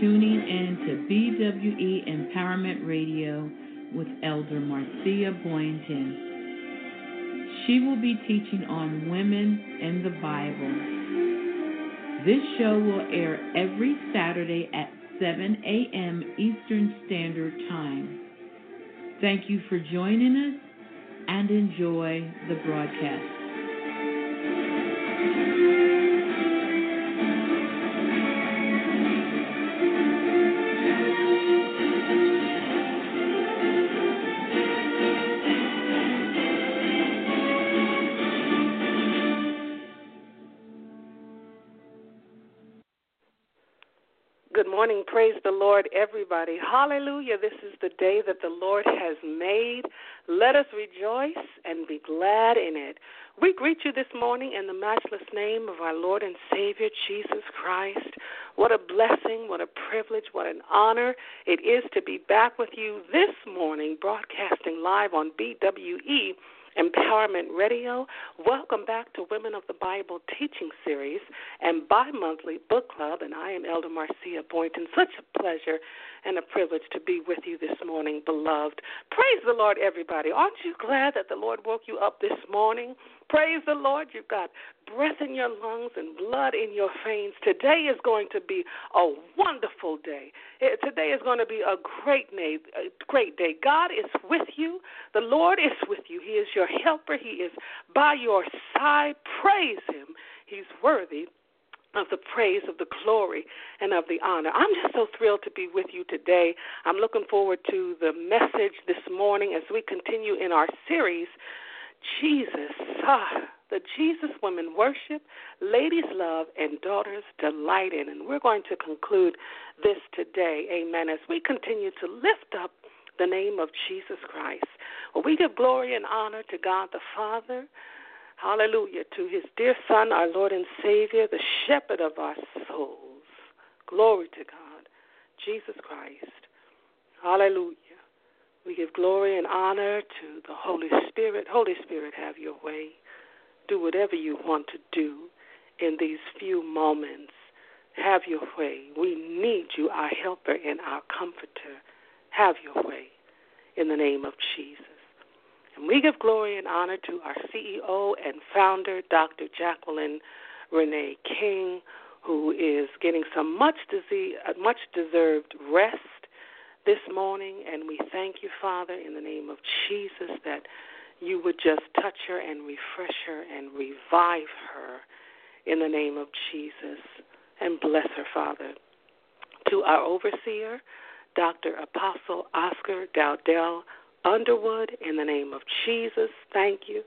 Tuning in to BWE Empowerment Radio with Elder Marcia Boynton. She will be teaching on women in the Bible. This show will air every Saturday at 7 a.m. Eastern Standard Time. Thank you for joining us and enjoy the broadcast. Everybody. Hallelujah. This is the day that the Lord has made. Let us rejoice and be glad in it. We greet you this morning in the matchless name of our Lord and Savior, Jesus Christ. What a blessing, what a privilege, what an honor it is to be back with you this morning, broadcasting live on BWE Empowerment Radio. Welcome back to Women of the Bible teaching series and bi monthly book club. And I am Elder Marcia Boynton. Such a pleasure and a privilege to be with you this morning, beloved. Praise the Lord, everybody. Aren't you glad that the Lord woke you up this morning? Praise the Lord. You've got breath in your lungs and blood in your veins. Today is going to be a wonderful day. Eh, today is going to be a great day. A great day. God is with you. The Lord is with you. He is your helper. He is by your side. Praise Him. He's worthy of the praise, of the glory, and of the honor. I'm just so thrilled to be with you today. I'm looking forward to the message this morning as we continue in our series, Jesus. Ah, the Jesus women worship, ladies love, and daughters delight in. And we're going to conclude this today, amen, as we continue to lift up the name of Jesus Christ. Well, we give glory and honor to God the Father Hallelujah. To his dear Son, our Lord and Savior, the shepherd of our souls. Glory to God. Jesus Christ. Hallelujah. We give glory and honor to the Holy Spirit. Holy Spirit, have your way. Do whatever you want to do in these few moments. Have your way. We need you, our helper and our comforter. Have your way in the name of Jesus. And we give glory and honor to our CEO and founder, Dr. Jacqueline Renee King, who is getting some much, disease, uh, much deserved rest this morning. And we thank you, Father, in the name of Jesus, that you would just touch her and refresh her and revive her in the name of Jesus. And bless her, Father. To our overseer, Dr. Apostle Oscar Dowdell Underwood, in the name of Jesus, thank you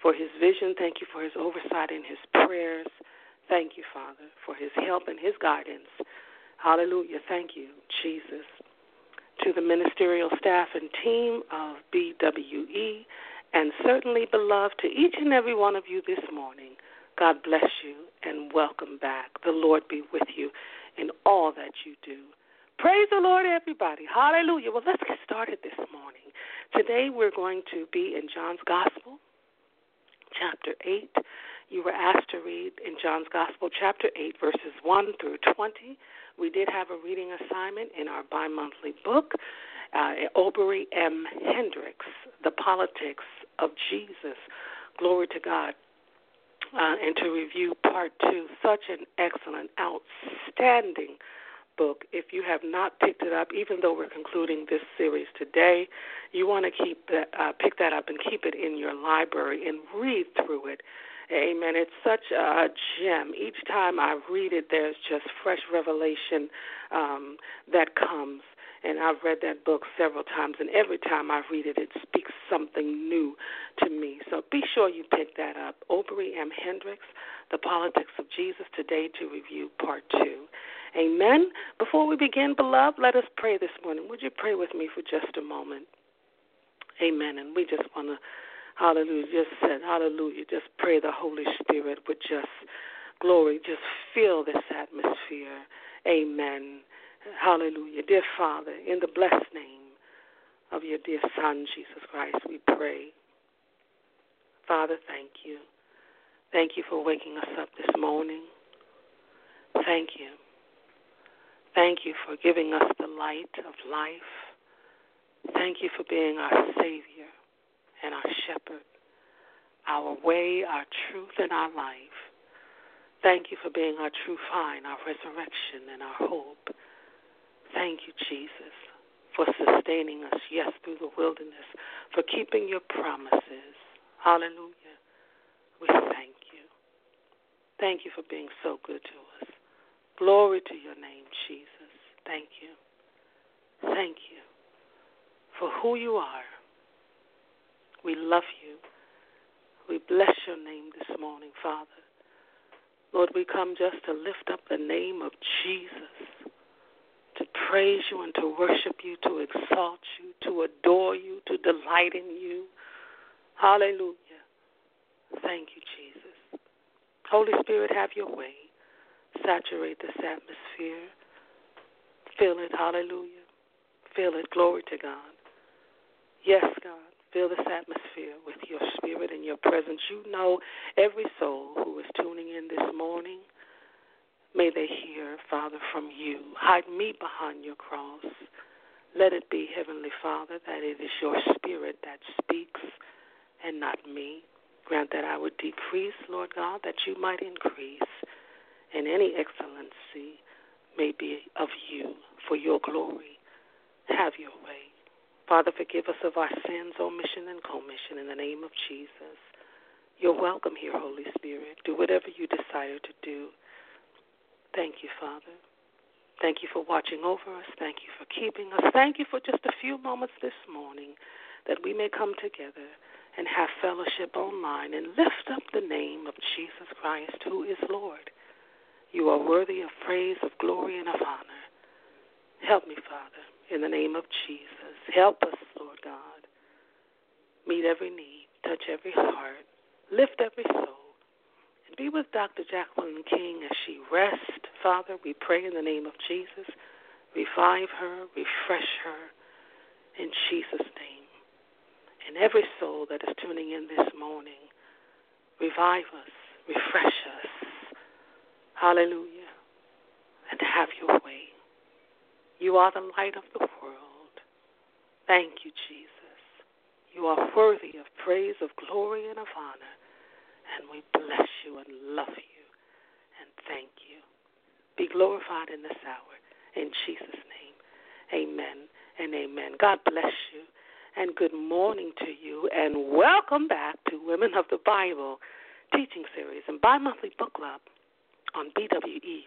for his vision. Thank you for his oversight and his prayers. Thank you, Father, for his help and his guidance. Hallelujah. Thank you, Jesus. To the ministerial staff and team of BWE, and certainly, beloved, to each and every one of you this morning, God bless you and welcome back. The Lord be with you in all that you do. Praise the Lord, everybody. Hallelujah. Well, let's get started this. Today we're going to be in John's Gospel, chapter 8. You were asked to read in John's Gospel, chapter 8, verses 1 through 20. We did have a reading assignment in our bi monthly book, uh, Obery M. Hendricks, The Politics of Jesus. Glory to God. Uh, and to review part two, such an excellent, outstanding book. If you have not picked it up, even though we're concluding this series today, you want to keep that, uh, pick that up and keep it in your library and read through it. Amen. It's such a gem. Each time I read it, there's just fresh revelation um, that comes. And I've read that book several times, and every time I read it, it speaks something new to me. So be sure you pick that up. Obery M. Hendricks, The Politics of Jesus, today to review part two. Amen. Before we begin, beloved, let us pray this morning. Would you pray with me for just a moment? Amen. And we just want to, hallelujah, just said, hallelujah, just pray the Holy Spirit would just, glory, just fill this atmosphere. Amen. Hallelujah. Dear Father, in the blessed name of your dear Son, Jesus Christ, we pray. Father, thank you. Thank you for waking us up this morning. Thank you Thank you for giving us the light of life. Thank you for being our Savior and our Shepherd, our way, our truth, and our life. Thank you for being our true vine, our resurrection, and our hope. Thank you, Jesus, for sustaining us, yes, through the wilderness, for keeping your promises. Hallelujah. We thank you. Thank you for being so good to us. Glory to your name, Jesus. Thank you. Thank you for who you are. We love you. We bless your name this morning, Father. Lord, we come just to lift up the name of Jesus, to praise you and to worship you, to exalt you, to adore you, to delight in you. Hallelujah. Thank you, Jesus. Holy Spirit, have your way. Saturate this atmosphere. Fill it. Hallelujah. Fill it. Glory to God. Yes, God. Fill this atmosphere with your spirit and your presence. You know every soul who is tuning in this morning. May they hear, Father, from you. Hide me behind your cross. Let it be, Heavenly Father, that it is your spirit that speaks and not me. Grant that I would decrease, Lord God, that you might increase, and any excellency may be of you for your glory. Have your way. Father, forgive us of our sins, omission and commission, in the name of Jesus. You're welcome here, Holy Spirit. Do whatever you desire to do. Thank you, Father. Thank you for watching over us. Thank you for keeping us. Thank you for just a few moments this morning that we may come together and have fellowship online and lift up the name of Jesus Christ, who is Lord. You are worthy of praise, of glory, and of honor. Help me, Father, in the name of Jesus. Help us, Lord God. Meet every need, touch every heart, lift every soul, and be with Dr. Jacqueline King as she rests. Father, we pray in the name of Jesus. Revive her, refresh her, in Jesus' name. And every soul that is tuning in this morning, revive us, refresh us. Hallelujah. And have your way. You are the light of the world. Thank you, Jesus. You are worthy of praise, of glory, and of honor. And we bless you and love you and thank you. Be glorified in this hour. In Jesus' name, amen and amen. God bless you and good morning to you and welcome back to Women of the Bible teaching series and bi monthly book club on BWE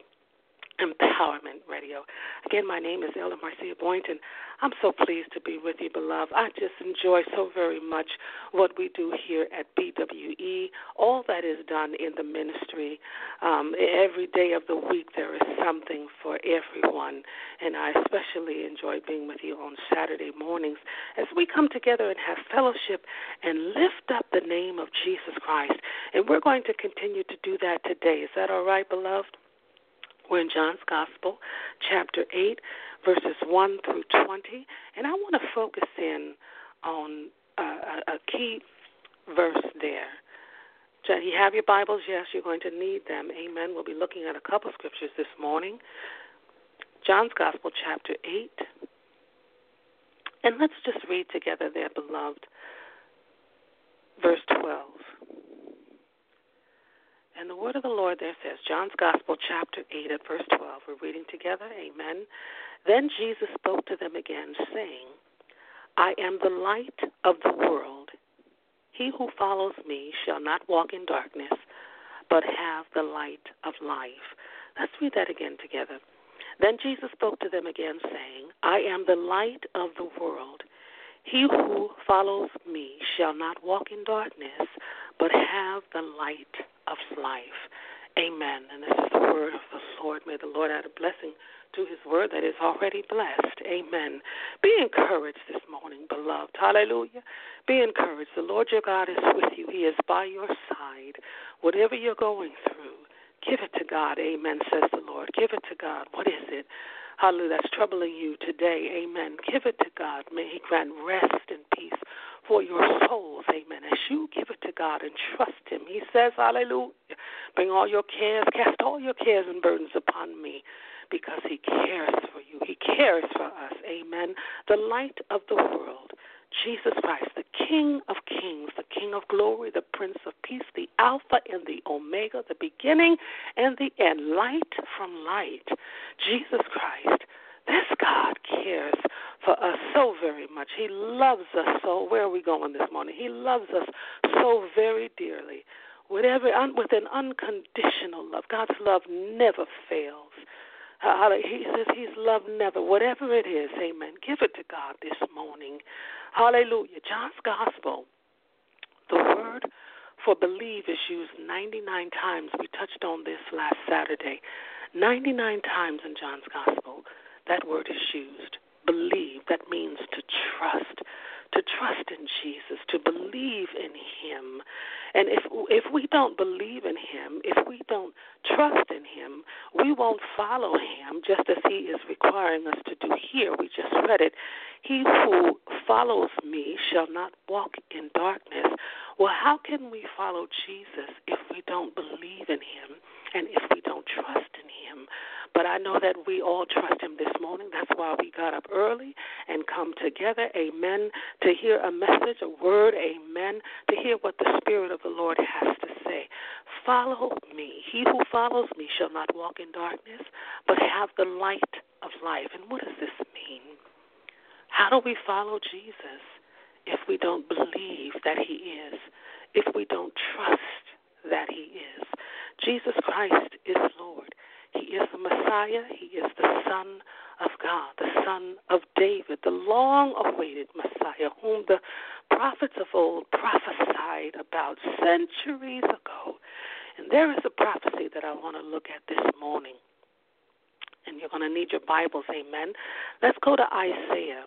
Empowerment Radio. Again, my name is Elder Marcia Boynton. I'm so pleased to be with you, beloved. I just enjoy so very much what we do here at BWE, all that is done in the ministry. Um, every day of the week, there is something for everyone, and I especially enjoy being with you on Saturday mornings as we come together and have fellowship and lift up the name of Jesus Christ. And we're going to continue to do that today. Is that all right, beloved? We're in John's Gospel, chapter 8, verses 1 through 20. And I want to focus in on uh, a, a key verse there. You have your Bibles? Yes, you're going to need them. Amen. We'll be looking at a couple scriptures this morning. John's Gospel, chapter 8. And let's just read together there, beloved. Verse 12. And the word of the Lord there says, John's Gospel, chapter 8, at verse 12. We're reading together. Amen. Then Jesus spoke to them again, saying, I am the light of the world. He who follows me shall not walk in darkness, but have the light of life. Let's read that again together. Then Jesus spoke to them again, saying, I am the light of the world. He who follows me shall not walk in darkness, but have the light of life. Amen. And this is the word of the Lord. May the Lord add a blessing to his word that is already blessed. Amen. Be encouraged this morning, beloved. Hallelujah. Be encouraged. The Lord your God is with you, he is by your side. Whatever you're going through, give it to God. Amen, says the Lord. Give it to God. What is it? Hallelujah. That's troubling you today. Amen. Give it to God. May He grant rest and peace for your souls. Amen. As you give it to God and trust Him, He says, Hallelujah. Bring all your cares, cast all your cares and burdens upon me because He cares for you. He cares for us. Amen. The light of the world. Jesus Christ, the King of kings, the King of glory, the Prince of peace, the Alpha and the Omega, the beginning and the end, light from light. Jesus Christ, this God cares for us so very much. He loves us so. Where are we going this morning? He loves us so very dearly. Whatever, with an unconditional love. God's love never fails. He says He's love never, whatever it is, amen. Give it to God this morning. Hallelujah. John's Gospel, the word for believe is used 99 times. We touched on this last Saturday. 99 times in John's Gospel, that word is used. Believe, that means to trust to trust in Jesus, to believe in Him. And if if we don't believe in Him, if we don't trust in Him, we won't follow Him just as He is requiring us to do here. We just read it. He who follows me shall not walk in darkness. Well, how can we follow Jesus if we don't believe in Him and if we don't trust in Him? But I know that we all trust Him this morning. That's why we got up early and come together, amen, to hear a message, a word, amen, to hear what the Spirit of the Lord has to say. Follow me. He who follows me shall not walk in darkness, but have the light of life. And what does this mean? How do we follow Jesus if we don't believe that He is, if we don't trust that He is? Jesus Christ is Lord. He is the Messiah. He is the Son of God, the Son of David, the long awaited Messiah, whom the prophets of old prophesied about centuries ago. And there is a prophecy that I want to look at this morning. And you're going to need your Bibles, amen. Let's go to Isaiah.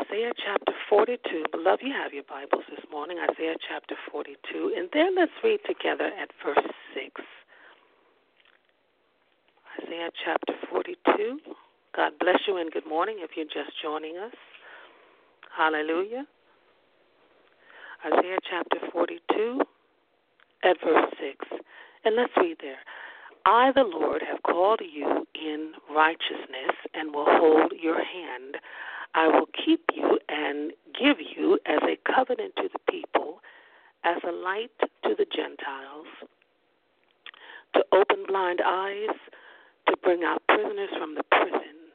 Isaiah chapter 42. Beloved, you have your Bibles this morning, Isaiah chapter 42. And then let's read together at verse 6. Isaiah chapter 42. God bless you and good morning if you're just joining us. Hallelujah. Isaiah chapter 42 at verse 6. And let's read there. I, the Lord, have called you in righteousness and will hold your hand. I will keep you and give you as a covenant to the people, as a light to the Gentiles, to open blind eyes to bring out prisoners from the prison,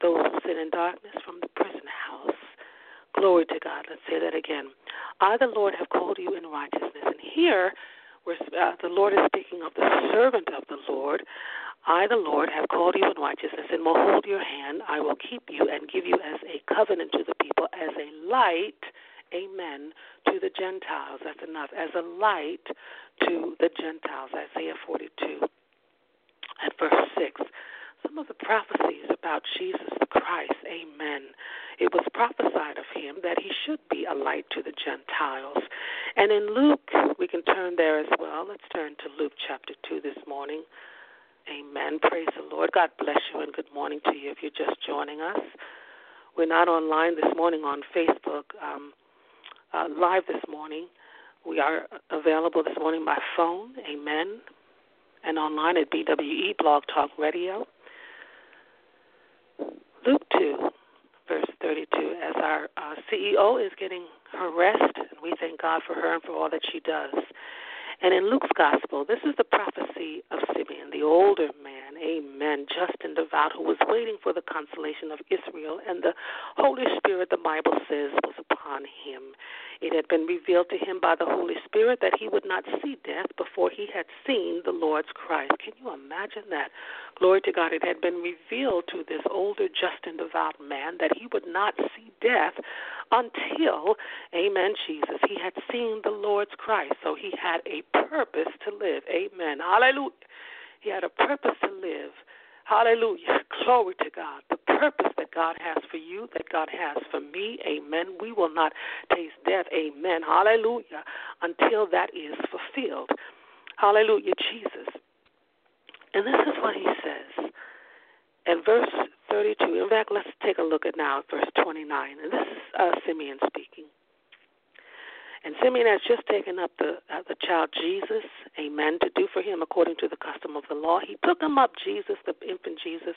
those who sit in darkness from the prison house. Glory to God. Let's say that again. I, the Lord, have called you in righteousness. And here, uh, the Lord is speaking of the servant of the Lord. I, the Lord, have called you in righteousness and will hold your hand. I will keep you and give you as a covenant to the people, as a light, amen, to the Gentiles. That's enough. As a light to the Gentiles. Isaiah 42 at verse 6. Some of the prophecies about Jesus the Christ, amen. It was prophesied of him that he should be a light to the Gentiles. And in Luke, we can turn there as well. Let's turn to Luke chapter 2 this morning. Amen. Praise the Lord. God bless you and good morning to you if you're just joining us. We're not online this morning on Facebook um, uh, live this morning. We are available this morning by phone. Amen and online at BWE Blog Talk Radio. Luke 2, verse 32, as our uh, CEO is getting her rest, we thank God for her and for all that she does. And in Luke's Gospel, this is the prophecy of Simeon, the older man, amen, just and devout, who was waiting for the consolation of Israel, and the Holy Spirit, the Bible says, was upon him. It had been revealed to him by the Holy Spirit that he would not see death before he had seen the Lord's Christ. Can you imagine that? Glory to God. It had been revealed to this older, just and devout man that he would not see death until, amen, Jesus, he had seen the Lord's Christ. So he had a purpose to live. Amen. Hallelujah. He had a purpose to live. Hallelujah. Glory to God. The purpose that God has for you, that God has for me. Amen. We will not taste death. Amen. Hallelujah. Until that is fulfilled. Hallelujah, Jesus. And this is what he says. In verse 32, in fact, let's take a look at now verse 29. And this is uh, Simeon speaking. And Simeon has just taken up the uh, the child Jesus, amen, to do for him according to the custom of the law. He took him up, Jesus, the infant Jesus,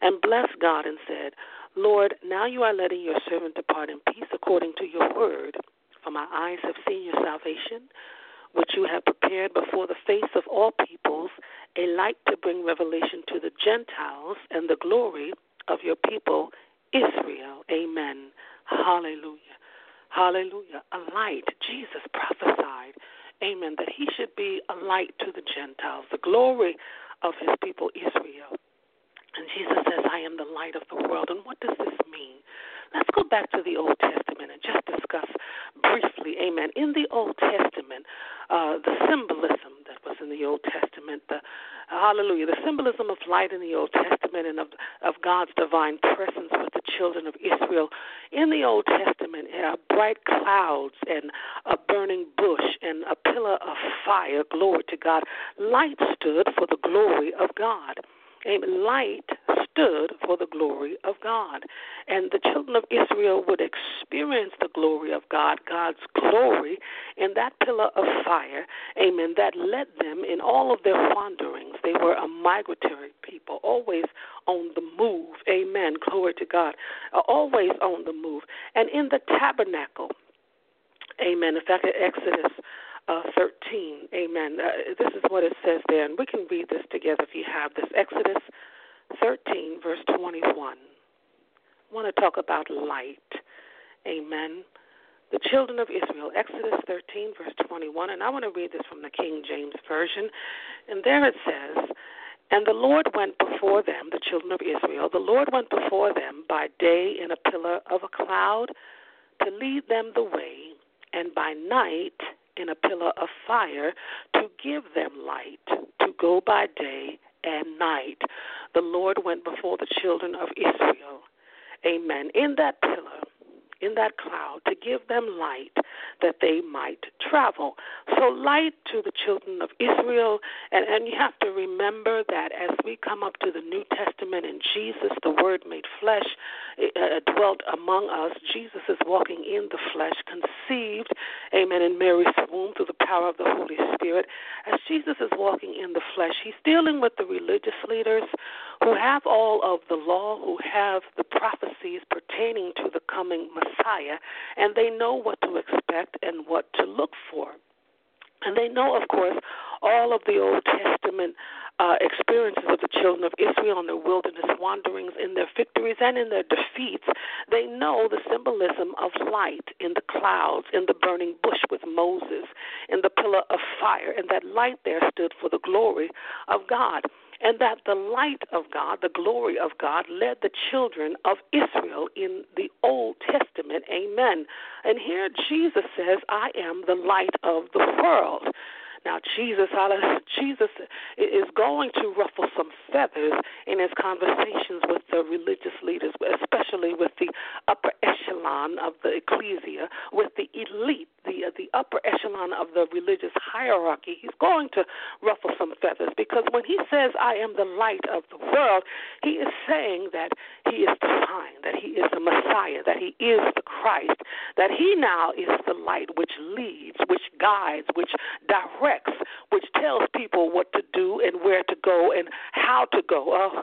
and blessed God and said, Lord, now you are letting your servant depart in peace according to your word. For my eyes have seen your salvation, which you have prepared before the face of all peoples, a light to bring revelation to the Gentiles and the glory of your people, Israel. Amen. Hallelujah. Hallelujah. A light. Jesus prophesied, amen, that he should be a light to the Gentiles, the glory of his people, Israel. And Jesus says, I am the light of the world. And what does this mean? Let's go back to the Old Testament and just discuss briefly, amen. In the Old Testament, uh, the symbolism that was in the Old Testament, the hallelujah, the symbolism of light in the Old Testament and of, of God's divine presence the children of Israel. In the Old Testament, uh, bright clouds and a burning bush and a pillar of fire, glory to God. Light stood for the glory of God. Light stood for the glory of God. And the children of Israel would experience the glory of God, God's glory, in that pillar of fire, amen, that led them in all of their wanderings. They were a migratory people, always on the move, amen, glory to God, uh, always on the move. And in the tabernacle, amen, in fact, Exodus uh, 13. Amen. Uh, this is what it says there, and we can read this together if you have this. Exodus 13, verse 21. I want to talk about light. Amen. The children of Israel, Exodus 13, verse 21, and I want to read this from the King James Version. And there it says, And the Lord went before them, the children of Israel, the Lord went before them by day in a pillar of a cloud to lead them the way, and by night in a pillar of fire to give them light to go by day and night. The Lord went before the children of Israel. Amen. In that pillar, in that cloud to give them light that they might travel. So, light to the children of Israel. And, and you have to remember that as we come up to the New Testament and Jesus, the Word made flesh, uh, dwelt among us. Jesus is walking in the flesh, conceived, amen, in Mary's womb through the power of the Holy Spirit. As Jesus is walking in the flesh, he's dealing with the religious leaders who have all of the law, who have the prophecies pertaining to the coming Messiah, and they know what to expect and what to look for. And they know, of course, all of the Old Testament uh, experiences of the children of Israel in their wilderness wanderings, in their victories and in their defeats. They know the symbolism of light in the clouds, in the burning bush with Moses, in the pillar of fire, and that light there stood for the glory of God and that the light of God, the glory of God, led the children of Israel in the Old Testament. Amen. And here Jesus says, I am the light of the world. Now, Jesus, Jesus is going to ruffle some feathers in his conversations with the religious leaders, especially with the upper echelon of the ecclesia, with the elite, the uh, the upper echelon of the religious hierarchy. He's going to ruffle some feathers because when he says, "I am the light of the world," he is saying that he is the sign, that he is the Messiah, that he is the Christ, that he now is the light which leads, which guides, which directs which tells people what to do and where to go and how to go. Uh,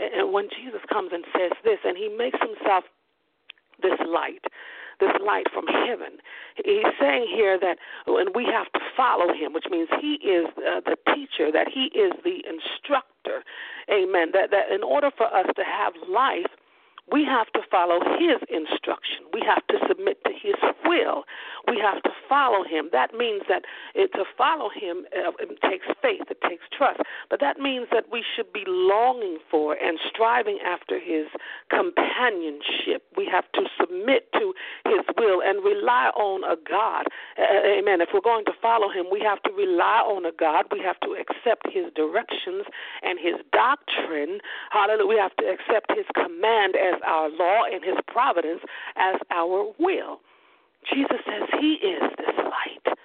and when Jesus comes and says this, and he makes himself this light, this light from heaven. He's saying here that and we have to follow him, which means he is uh, the teacher, that he is the instructor. Amen. That that in order for us to have life, we have to follow his instruction. We have to submit to his will. We have to follow him. That means that it, to follow him uh, it takes faith, it takes trust. But that means that we should be longing for and striving after his companionship. We have to submit and rely on a God. Amen. If we're going to follow him, we have to rely on a God. We have to accept his directions and his doctrine. Hallelujah. We have to accept his command as our law and his providence as our will. Jesus says he is this light,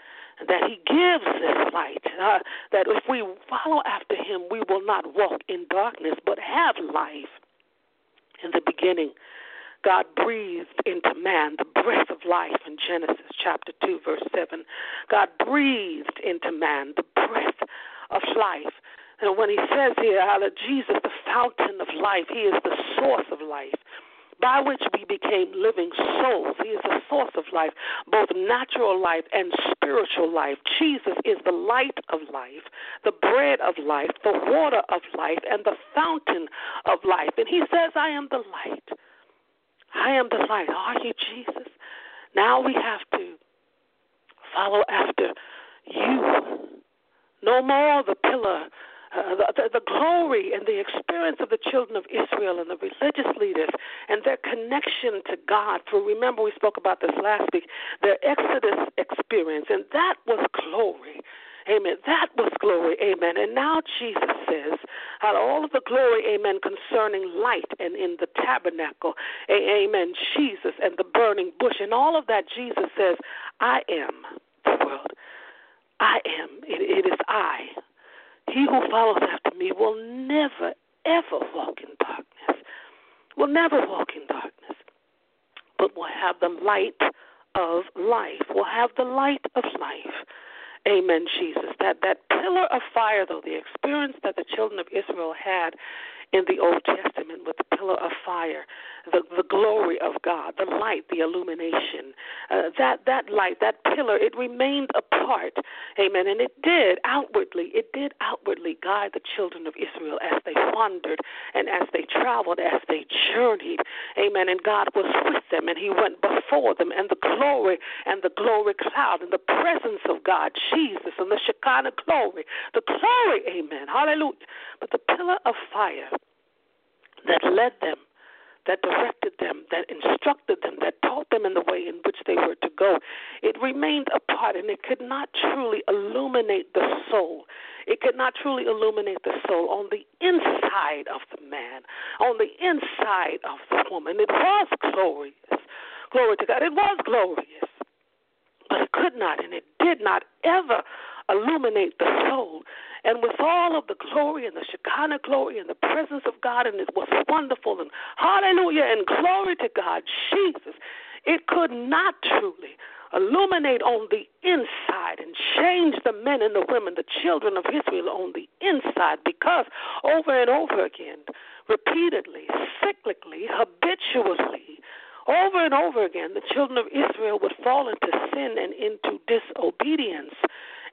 that he gives this light, uh, that if we follow after him, we will not walk in darkness but have life. In the beginning, God breathed into man the breath of life in Genesis chapter 2, verse 7. God breathed into man the breath of life. And when he says here, Jesus, the fountain of life, he is the source of life by which we became living souls. He is the source of life, both natural life and spiritual life. Jesus is the light of life, the bread of life, the water of life, and the fountain of life. And he says, I am the light. I am the light. Are you Jesus? Now we have to follow after you. No more the pillar uh, the, the glory and the experience of the children of Israel and the religious leaders and their connection to God. For remember, we spoke about this last week, their Exodus experience, and that was glory. Amen. That was glory. Amen. And now Jesus says, all of the glory, amen, concerning light and in the tabernacle, amen, Jesus and the burning bush, and all of that, Jesus says, I am the world. I am. it, it is I he who follows after me will never, ever walk in darkness, will never walk in darkness, but will have the light of life, will have the light of life. Amen, Jesus. That that pillar of fire, though, the experience that the children of Israel had in the Old Testament with the pillar of fire, the, the glory of God, the light, the illumination. Uh, that, that light, that pillar, it remained apart. Amen. And it did outwardly, it did outwardly guide the children of Israel as they wandered and as they traveled, as they journeyed. Amen. And God was with them and He went before them. And the glory and the glory cloud and the presence of God, Jesus, and the Shekinah glory, the glory, amen. Hallelujah. But the pillar of fire that led them, that directed them, that instructed them, that taught them in the way in which they were to go. It remained apart and it could not truly illuminate the soul. It could not truly illuminate the soul on the inside of the man, on the inside of the woman. It was glorious. Glory to God. It was glorious. But it could not and it did not ever illuminate the soul. And with all of the glory and the Shekinah glory and the presence of God, and it was wonderful, and hallelujah, and glory to God, Jesus, it could not truly illuminate on the inside and change the men and the women, the children of Israel on the inside, because over and over again, repeatedly, cyclically, habitually, over and over again, the children of Israel would fall into sin and into disobedience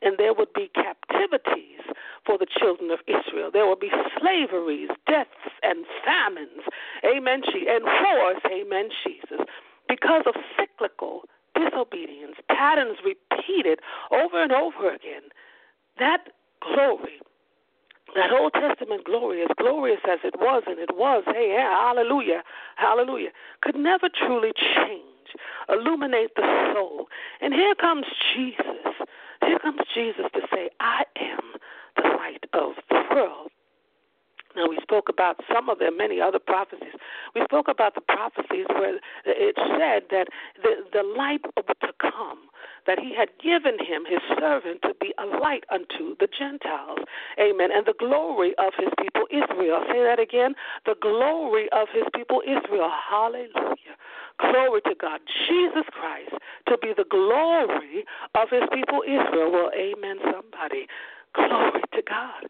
and there would be captivities for the children of Israel. There would be slaveries, deaths, and famines. Amen. She and wars. Amen, Jesus. Because of cyclical disobedience, patterns repeated over and over again. That glory that Old Testament glory, as glorious as it was, and it was, hey, yeah, hallelujah, hallelujah, could never truly change, illuminate the soul. And here comes Jesus here comes Jesus to say, I am the light of the world. Now, we spoke about some of them, many other prophecies. We spoke about the prophecies where it said that the, the light to come, that he had given him, his servant, to be a light unto the Gentiles. Amen. And the glory of his people Israel. Say that again. The glory of his people Israel. Hallelujah. Glory to God. Jesus Christ to be the glory of his people Israel. Well, amen, somebody. Glory to God.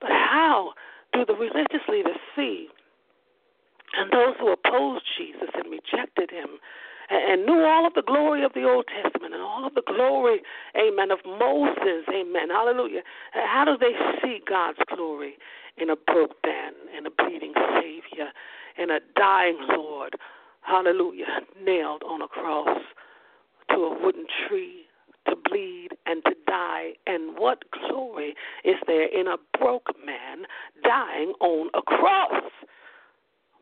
But how do the religious leaders see and those who opposed Jesus and rejected him and knew all of the glory of the Old Testament and all of the glory, amen, of Moses, amen, hallelujah. How do they see God's glory in a broke man, in a bleeding Savior, in a dying Lord, hallelujah, nailed on a cross to a wooden tree to bleed and to die. And what glory is there in a broke man dying on a cross?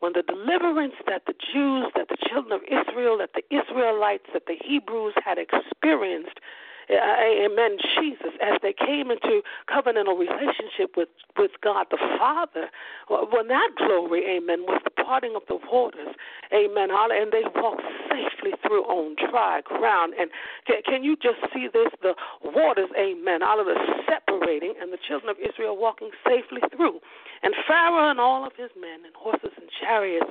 When the deliverance that the Jews, that the children of Israel, that the Israelites, that the Hebrews had experienced uh, amen, Jesus, as they came into covenantal relationship with, with God the Father, when that glory, amen, was the parting of the waters, amen, and they walked safely through on dry ground. And can, can you just see this? The waters, amen, all of the separating, and the children of Israel walking safely through. And Pharaoh and all of his men and horses and chariots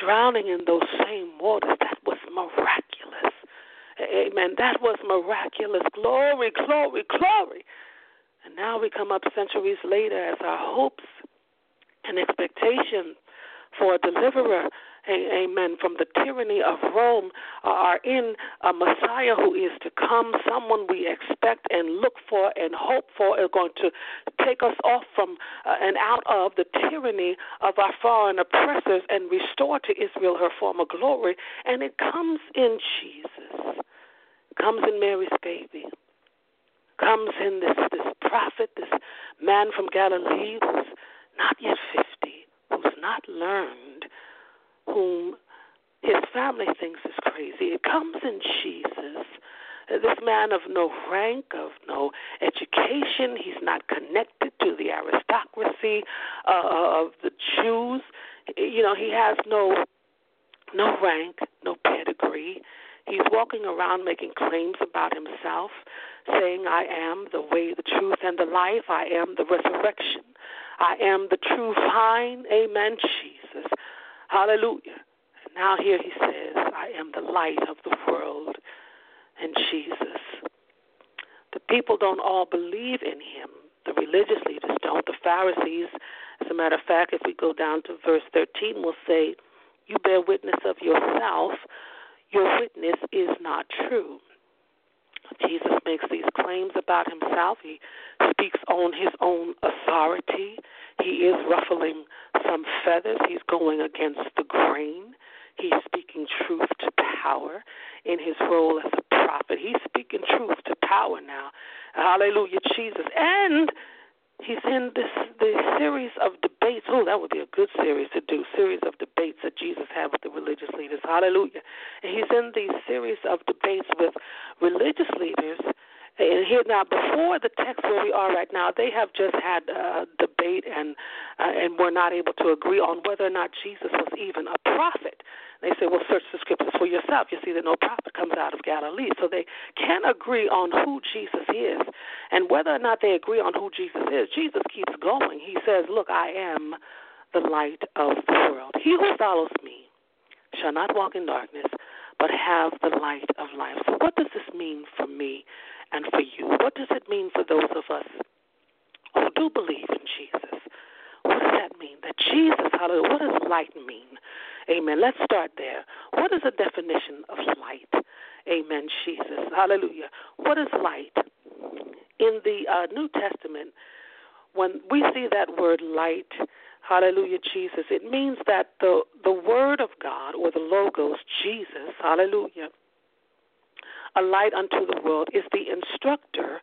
drowning in those same waters. That was miraculous. Amen. That was miraculous. Glory, glory, glory. And now we come up centuries later as our hopes and expectations for a deliverer amen, from the tyranny of Rome are in a Messiah who is to come, someone we expect and look for and hope for is going to take us off from uh, and out of the tyranny of our foreign oppressors and restore to Israel her former glory. And it comes in Jesus, comes in Mary's baby comes in this this prophet, this man from Galilee who's not yet fifty, who's not learned, whom his family thinks is crazy. It comes in Jesus. This man of no rank, of no education, he's not connected to the aristocracy uh, of the Jews. You know, he has no no rank, no pedigree. He's walking around making claims about himself, saying, I am the way, the truth, and the life. I am the resurrection. I am the true vine. Amen, Jesus. Hallelujah. Now here he says, I am the light of the world and Jesus. The people don't all believe in him. The religious leaders don't. The Pharisees, as a matter of fact, if we go down to verse 13, will say, You bear witness of yourself. Your witness is not true. Jesus makes these claims about himself. He speaks on his own authority. He is ruffling some feathers. He's going against the grain. He's speaking truth to power in his role as a prophet. He's speaking truth to power now. Hallelujah, Jesus. And he's in this this series of debates. Oh, that would be a good series to do. Series of debates that Jesus had with the religious leaders. Hallelujah. And he's in these series of debates with religious leaders and here now, before the text where we are right now, they have just had a debate and uh, and were not able to agree on whether or not Jesus was even a prophet. They say, well, search the scriptures for yourself. You see that no prophet comes out of Galilee, so they can't agree on who Jesus is and whether or not they agree on who Jesus is. Jesus keeps going. He says, look, I am the light of the world. He who follows me shall not walk in darkness, but have the light of life. So, what does this mean for me and for you? What does it mean for those of us who do believe in Jesus? What does that mean? That Jesus, hallelujah, what does light mean? Amen. Let's start there. What is the definition of light? Amen, Jesus. Hallelujah. What is light? In the uh, New Testament, when we see that word light, hallelujah, Jesus, it means that the, the Word of God or the Logos, Jesus, hallelujah, a light unto the world, is the instructor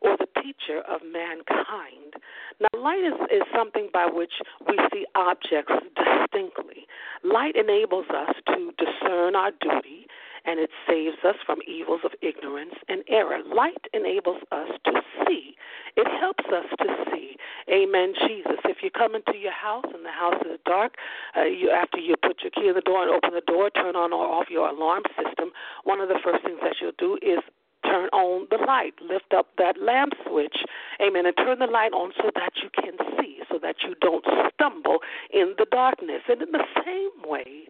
or the teacher of mankind. Now, light is, is something by which we see objects distinctly. Light enables us to discern our duty and it saves us from evils of ignorance and error. Light enables us to see. It helps us to see. Amen, Jesus. If you come into your house and the house is dark, uh, you after you put your key in the door and open the door, turn on or off your alarm system, one of the first things that you'll do is turn on the light. Lift up that lamp switch, amen, and turn the light on so that you can see, so that you don't stumble in the darkness. And in the same way,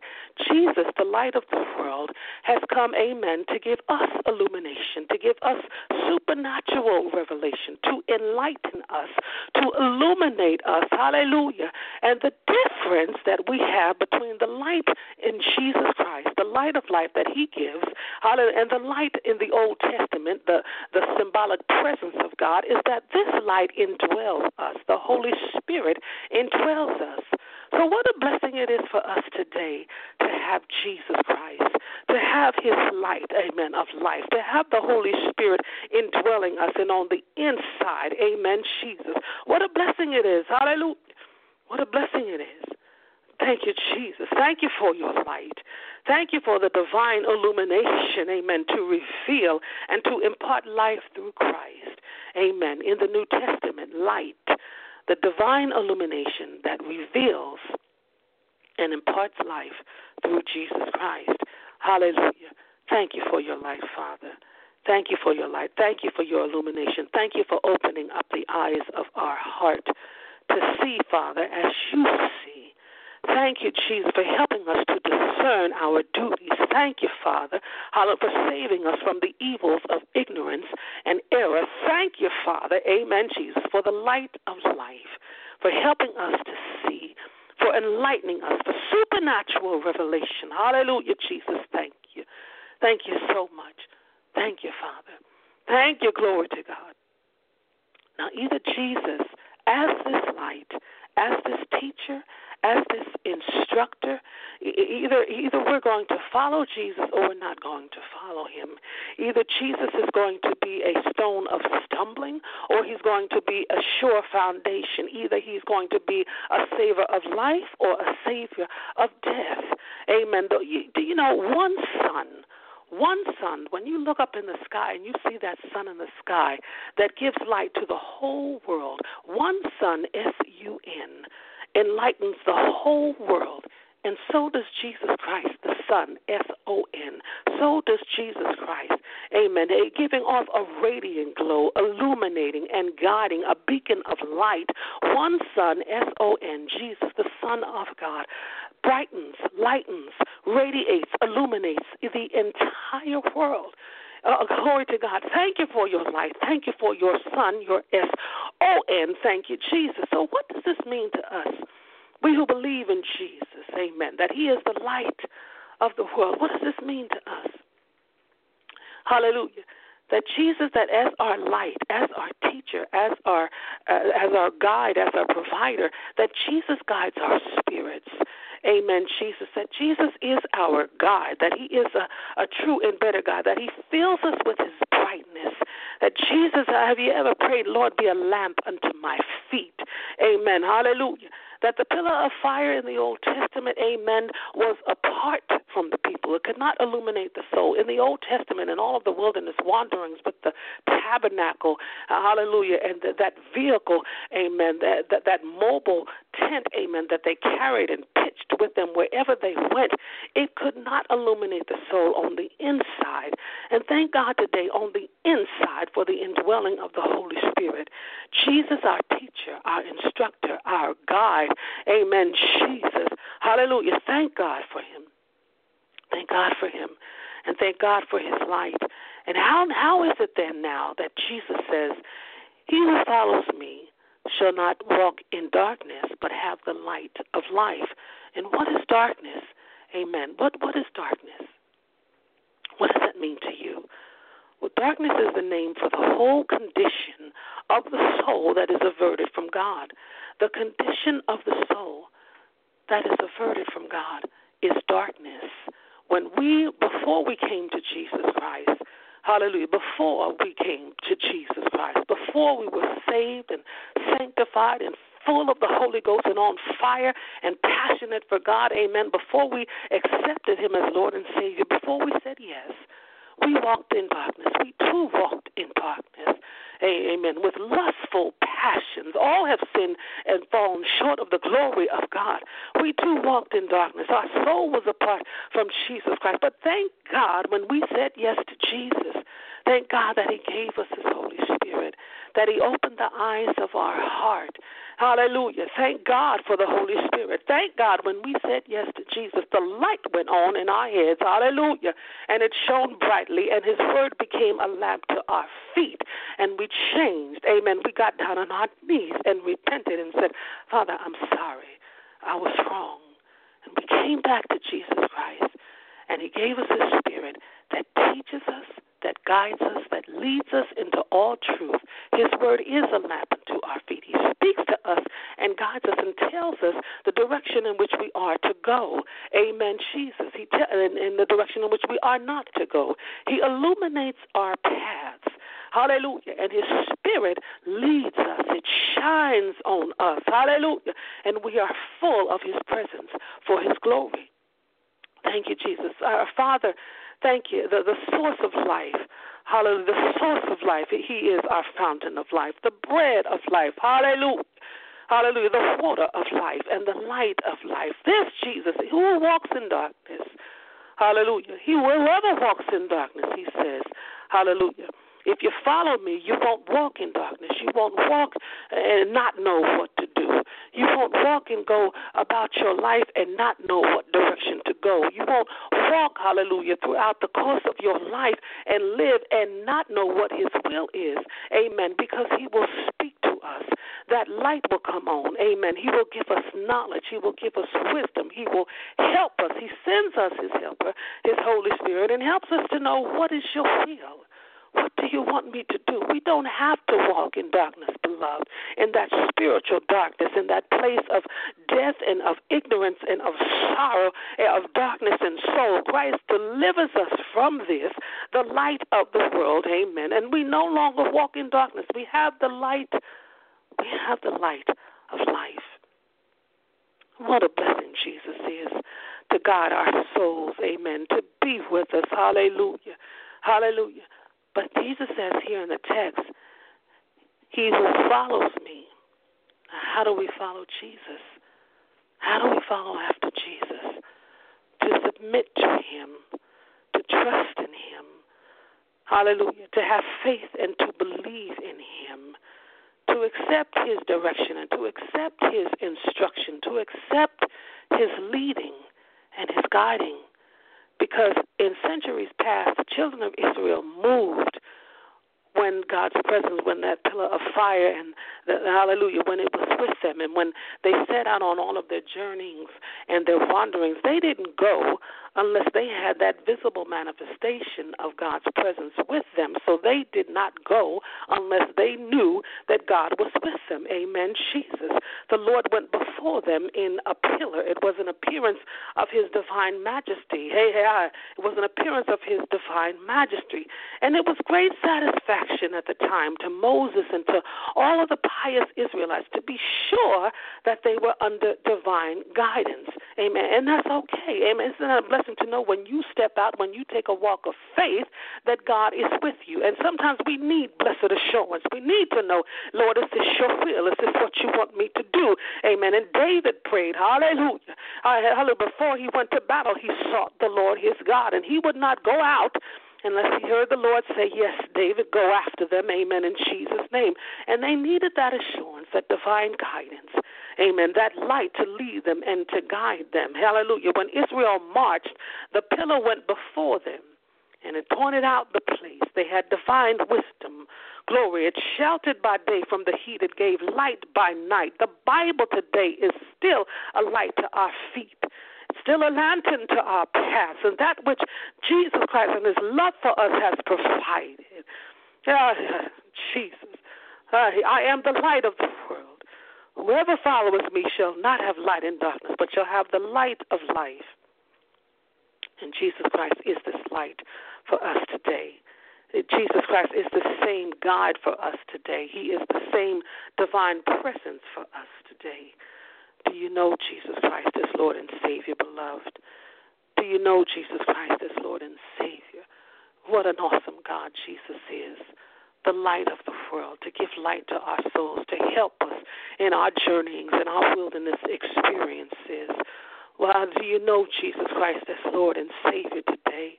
Jesus, the light of the world, has come, amen, to give us illumination, to give us supernatural revelation, to enlighten us, to illuminate us. Hallelujah. And the difference that we have between the light in Jesus Christ, the light of life that He gives, hallelujah, and the light in the Old Testament, the, the symbolic presence of God, is that this light indwells us. The Holy Spirit indwells us. So, what a blessing it is for us today to have Jesus Christ, to have His light, amen, of life, to have the Holy Spirit indwelling us and on the inside, amen, Jesus. What a blessing it is. Hallelujah. What a blessing it is. Thank you, Jesus. Thank you for your light. Thank you for the divine illumination, amen, to reveal and to impart life through Christ. Amen. In the New Testament, light the divine illumination that reveals and imparts life through Jesus Christ. Hallelujah. Thank you for your light, Father. Thank you for your light. Thank you for your illumination. Thank you for opening up the eyes of our heart to see, Father, as you see. Thank you, Jesus, for helping us to discern our duties. Thank you, Father, for saving us from the evils of ignorance and error. Thank you, Father, amen, Jesus, for the light of life, for helping us to see, for enlightening us, for supernatural revelation. Hallelujah, Jesus, thank you. Thank you so much. Thank you, Father. Thank you, glory to God. Now, either Jesus, as this light, as this teacher, as this instructor, either either we're going to follow Jesus or we're not going to follow him. Either Jesus is going to be a stone of stumbling or he's going to be a sure foundation. Either he's going to be a savior of life or a savior of death. Amen. Do you know one sun one sun, when you look up in the sky and you see that sun in the sky that gives light to the whole world, one sun, S U N, enlightens the whole world. And so does Jesus Christ, the Son, S O N. So does Jesus Christ. Amen. Giving off a radiant glow, illuminating and guiding a beacon of light. One Son, S O N, Jesus, the Son of God brightens, lightens, radiates, illuminates the entire world. Uh, glory to God. Thank you for your life. Thank you for your son, your S O N. Thank you, Jesus. So, what does this mean to us? We who believe in Jesus, amen, that he is the light of the world. What does this mean to us? Hallelujah that Jesus, that as our light, as our teacher, as our uh, as our guide, as our provider, that Jesus guides our spirits. Amen. Jesus said Jesus is our guide, that He is a, a true and better God, that He fills us with His brightness. That Jesus, uh, have you ever prayed, Lord, be a lamp unto my feet? Amen. Hallelujah that the pillar of fire in the Old Testament, amen, was apart from the people. It could not illuminate the soul. In the Old Testament and all of the wilderness wanderings with the tabernacle, uh, hallelujah, and the, that vehicle, amen, that, that, that mobile tent, amen, that they carried and with them wherever they went, it could not illuminate the soul on the inside. And thank God today on the inside for the indwelling of the Holy Spirit. Jesus, our teacher, our instructor, our guide, amen, Jesus, hallelujah. Thank God for him. Thank God for him. And thank God for his light. And how how is it then now that Jesus says, He who follows me shall not walk in darkness, but have the light of life. And what is darkness? Amen. What what is darkness? What does that mean to you? Well, darkness is the name for the whole condition of the soul that is averted from God. The condition of the soul that is averted from God is darkness. When we, before we came to Jesus Christ, Hallelujah. Before we came to Jesus Christ, before we were saved and sanctified and full of the Holy Ghost and on fire and passionate for God, amen. Before we accepted Him as Lord and Savior, before we said yes, we walked in darkness. We too walked in darkness. Amen. With lustful passions. All have sinned and fallen short of the glory of God. We too walked in darkness. Our soul was apart from Jesus Christ. But thank God when we said yes to Jesus, thank God that He gave us His Holy Spirit, that He opened the eyes of our heart Hallelujah. Thank God for the Holy Spirit. Thank God when we said yes to Jesus, the light went on in our heads. Hallelujah. And it shone brightly, and His word became a lamp to our feet. And we changed. Amen. We got down on our knees and repented and said, Father, I'm sorry. I was wrong. And we came back to Jesus Christ, and He gave us His Spirit that teaches us that guides us, that leads us into all truth. His word is a lamp unto our feet. He speaks to us and guides us and tells us the direction in which we are to go. Amen, Jesus. He te- in, in the direction in which we are not to go. He illuminates our paths. Hallelujah. And His Spirit leads us, it shines on us. Hallelujah. And we are full of His presence for His glory. Thank you, Jesus. Our Father, Thank you. The, the source of life. Hallelujah. The source of life. He is our fountain of life, the bread of life. Hallelujah. Hallelujah. The water of life and the light of life. This Jesus who walks in darkness. Hallelujah. He will ever walks in darkness, he says. Hallelujah. If you follow me, you won't walk in darkness. You won't walk and not know what to do. You won't walk and go about your life and not know what direction to go. You won't walk, hallelujah, throughout the course of your life and live and not know what His will is. Amen. Because He will speak to us. That light will come on. Amen. He will give us knowledge. He will give us wisdom. He will help us. He sends us His helper, His Holy Spirit, and helps us to know what is your will. What do you want me to do? We don't have to walk in darkness, beloved, in that spiritual darkness, in that place of death and of ignorance and of sorrow, and of darkness and soul. Christ delivers us from this, the light of the world. Amen. And we no longer walk in darkness. We have the light. We have the light of life. What a blessing Jesus is to guide our souls. Amen. To be with us. Hallelujah. Hallelujah. But Jesus says here in the text, He who follows me. How do we follow Jesus? How do we follow after Jesus? To submit to Him, to trust in Him. Hallelujah. To have faith and to believe in Him. To accept His direction and to accept His instruction. To accept His leading and His guiding because in centuries past, the children of Israel moved when God's presence, when that pillar of fire and the, hallelujah, when it was with them, and when they set out on all of their journeyings and their wanderings, they didn't go unless they had that visible manifestation of God's presence with them. So they did not go unless they knew that God was with them. Amen. Jesus. The Lord went before them in a pillar. It was an appearance of his divine majesty. Hey, hey, it was an appearance of his divine majesty. And it was great satisfaction at the time to Moses and to all of the pious Israelites to be sure that they were under divine guidance. Amen. And that's okay. Amen. Isn't that a blessing? Blessing to know when you step out, when you take a walk of faith, that God is with you. And sometimes we need blessed assurance. We need to know, Lord, is this your will? Is this what you want me to do? Amen. And David prayed, hallelujah. Hallelujah. Before he went to battle, he sought the Lord his God, and he would not go out unless he heard the Lord say, Yes, David, go after them. Amen. In Jesus' name. And they needed that assurance, that divine guidance. Amen. That light to lead them and to guide them. Hallelujah. When Israel marched, the pillar went before them and it pointed out the place. They had divine wisdom. Glory. It sheltered by day from the heat. It gave light by night. The Bible today is still a light to our feet still a lantern to our paths, and that which Jesus Christ and His love for us has provided. Uh, Jesus, uh, I am the light of the world. Whoever followeth me shall not have light in darkness, but shall have the light of life. And Jesus Christ is this light for us today. Jesus Christ is the same God for us today. He is the same divine presence for us today. Do you know Jesus Christ as Lord and Savior, beloved? Do you know Jesus Christ as Lord and Savior? What an awesome God Jesus is the light of the world, to give light to our souls, to help us in our journeyings and our wilderness experiences. Well, do you know Jesus Christ as Lord and Savior today?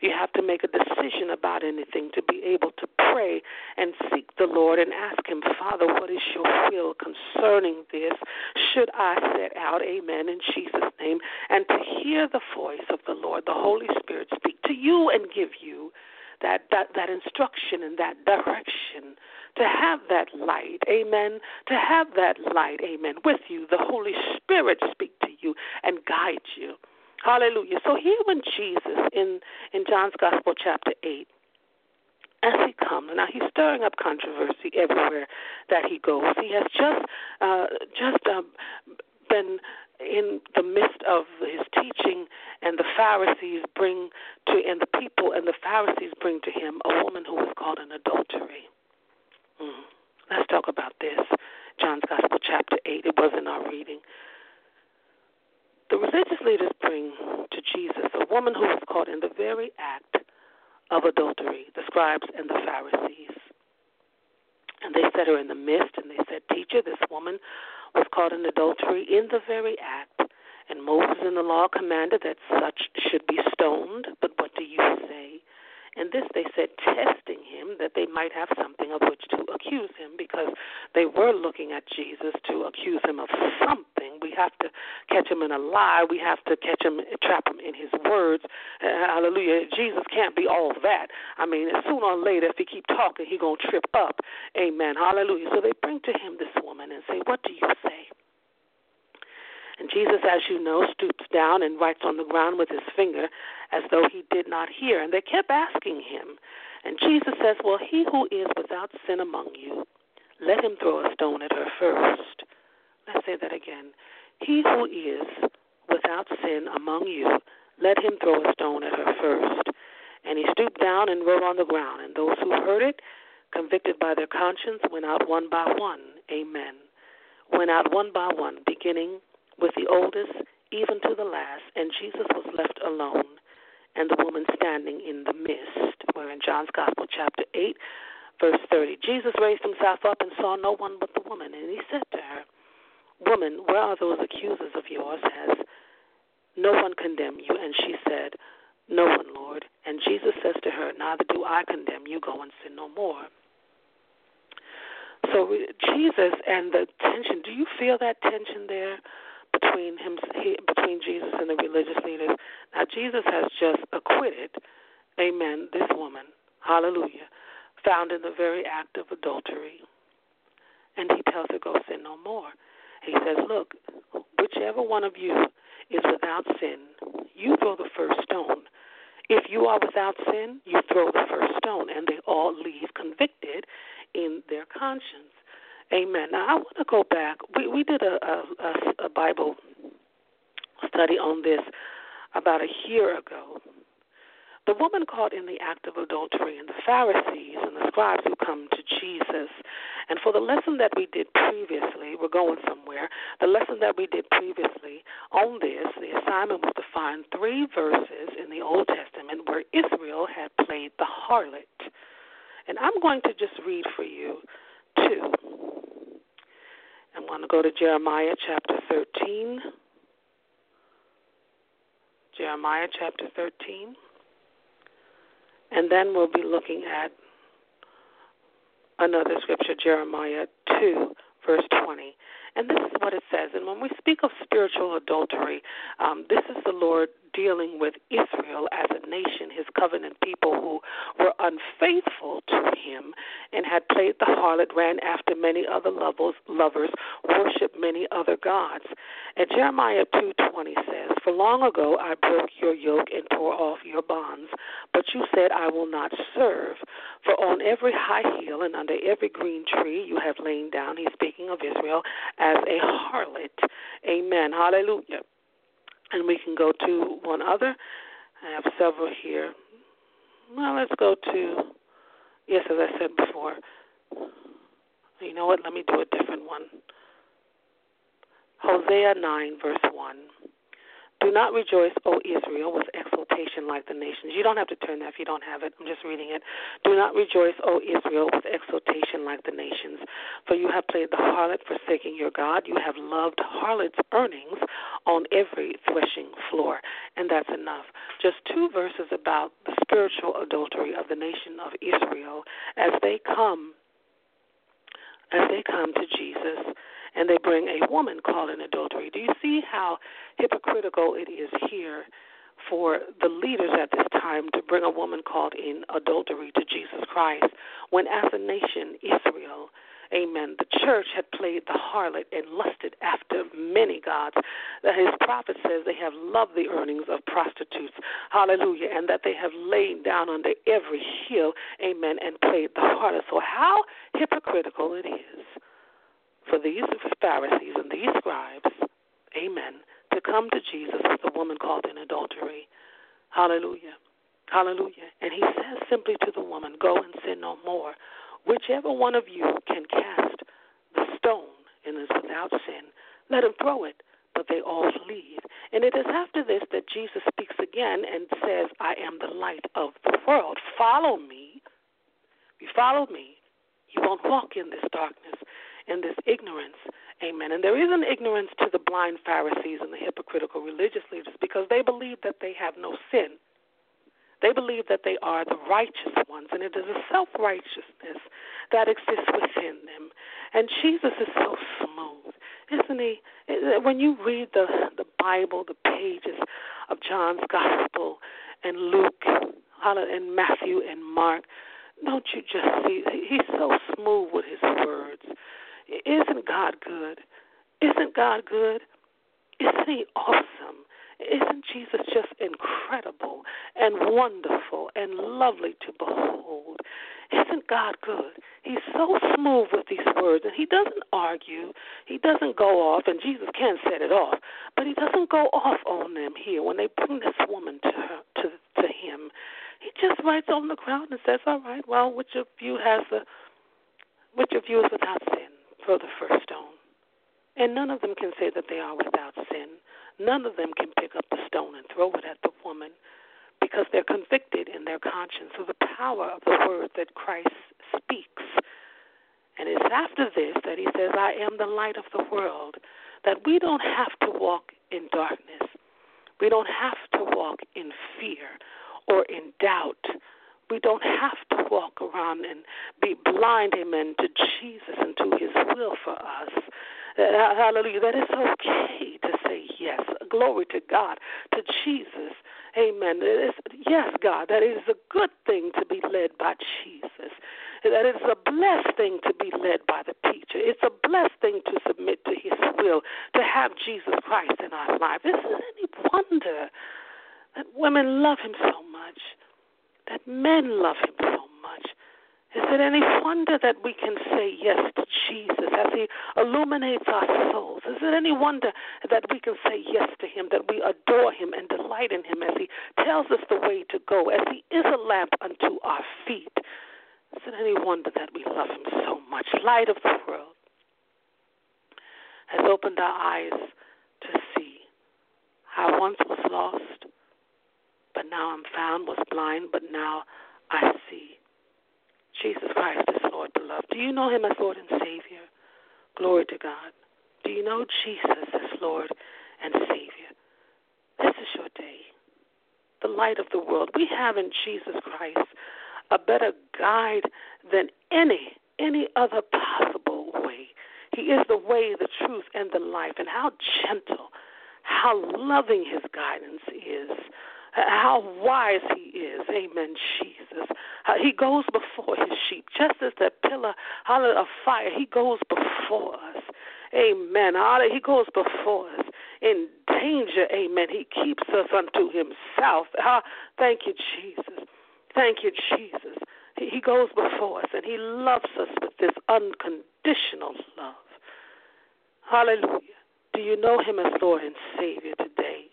You have to make a decision about anything to be able to pray and seek the Lord and ask Him, Father, what is your will concerning this? Should I set out? Amen. In Jesus' name. And to hear the voice of the Lord, the Holy Spirit, speak to you and give you that, that, that instruction and that direction, to have that light, amen, to have that light, amen, with you, the Holy Spirit speak to you and guide you. Hallelujah. So here when Jesus in, in John's Gospel chapter 8, as he comes, now he's stirring up controversy everywhere that he goes. He has just uh, just uh, been in the midst of his teaching, and the Pharisees bring to, and the people and the Pharisees those accusers of yours? Has no one condemned you? And she said, No one, Lord. And Jesus says to her, Neither do I condemn you. Go and sin no more. So, Jesus and the tension, do you feel that tension there? between him between Jesus and the religious leaders. Now Jesus has just acquitted, amen, this woman, hallelujah, found in the very act of adultery. And he tells her, Go sin no more. He says, Look, whichever one of you is without sin, you throw the first stone. If you are without sin, you throw the first stone, and they all leave convicted in their conscience. Amen. Now I want to go back. We we did a, a, a Bible study on this about a year ago. The woman caught in the act of adultery, and the Pharisees and the scribes who come to Jesus. And for the lesson that we did previously, we're going somewhere. The lesson that we did previously on this, the assignment was to find three verses in the Old Testament where Israel had played the harlot. And I'm going to just read for you 2. I'm going to go to Jeremiah chapter 13. Jeremiah chapter 13. And then we'll be looking at another scripture, Jeremiah 2, verse 20. And this is what it says. And when we speak of spiritual adultery, um, this is the Lord dealing with Israel as a nation, his covenant people who were unfaithful to him and had played the harlot, ran after many other lovers, lovers worshiped many other gods. And Jeremiah 2:20 says, "For long ago I broke your yoke and tore off your bonds, but you said I will not serve. For on every high hill and under every green tree you have lain down." He's speaking of Israel as a harlot. Amen. Hallelujah. And we can go to one other. I have several here. Well, let's go to, yes, as I said before. You know what? Let me do a different one. Hosea 9, verse 1. Do not rejoice, O Israel, with exultation like the nations. You don't have to turn that if you don't have it. I'm just reading it. Do not rejoice, O Israel, with exultation like the nations. For you have played the harlot, forsaking your God. You have loved harlot's earnings on every threshing floor. And that's enough. Just two verses about the spiritual adultery of the nation of Israel as they come as they come to Jesus and they bring a woman caught in adultery. Do you see how hypocritical it is here for the leaders at this time to bring a woman caught in adultery to Jesus Christ when, as a nation, Israel, Amen. The church had played the harlot and lusted after many gods. That his prophet says they have loved the earnings of prostitutes. Hallelujah. And that they have laid down under every hill. Amen. And played the harlot. So, how hypocritical it is for these Pharisees and these scribes, amen, to come to Jesus with a woman caught in adultery. Hallelujah. Hallelujah. And he says simply to the woman, Go and sin no more. Whichever one of you can cast the stone and is without sin, let him throw it. But they all leave. And it is after this that Jesus speaks again and says, I am the light of the world. Follow me. If you follow me, you won't walk in this darkness in this ignorance. Amen. And there is an ignorance to the blind Pharisees and the hypocritical religious leaders because they believe that they have no sin. They believe that they are the righteous ones, and it is a self righteousness that exists within them. And Jesus is so smooth, isn't he? When you read the the Bible, the pages of John's Gospel and Luke and Matthew and Mark, don't you just see? He's so smooth with his words. Isn't God good? Isn't God good? Isn't He awesome? Isn't Jesus just incredible and wonderful and lovely to behold? Isn't God good? He's so smooth with these words, and He doesn't argue. He doesn't go off, and Jesus can set it off, but He doesn't go off on them here when they bring this woman to her, to to Him. He just writes on the ground and says, "All right, well, which of you has the, which of you is without sin? Throw the first stone." And none of them can say that they are without sin. None of them can pick up the stone and throw it at the woman because they're convicted in their conscience of the power of the word that Christ speaks. And it's after this that he says, I am the light of the world, that we don't have to walk in darkness. We don't have to walk in fear or in doubt. We don't have to walk around and be blind, amen, to Jesus and to his will for us. Hallelujah. That it's okay to say yes. Glory to God, to Jesus. Amen. It's, yes, God, that is a good thing to be led by Jesus. That is a blessed thing to be led by the teacher. It's a blessed thing to submit to his will, to have Jesus Christ in our life. Is it any wonder that women love him so much, that men love him so much? Is it any wonder that we can say yes to Jesus as He illuminates our souls? Is it any wonder that we can say yes to Him, that we adore Him and delight in Him as He tells us the way to go, as He is a lamp unto our feet? Is it any wonder that we love Him so much? Light of the world has opened our eyes to see. I once was lost, but now I'm found, was blind, but now I see. Jesus Christ is Lord, beloved. Do you know him as Lord and Savior? Glory to God. Do you know Jesus as Lord and Savior? This is your day. The light of the world. We have in Jesus Christ a better guide than any any other possible way. He is the way, the truth, and the life. And how gentle, how loving his guidance is how wise he is. Amen, Jesus. He goes before his sheep, just as the pillar of fire. He goes before us. Amen. He goes before us in danger. Amen. He keeps us unto himself. Ah, thank you, Jesus. Thank you, Jesus. He goes before us and he loves us with this unconditional love. Hallelujah. Do you know him as Lord and Savior today?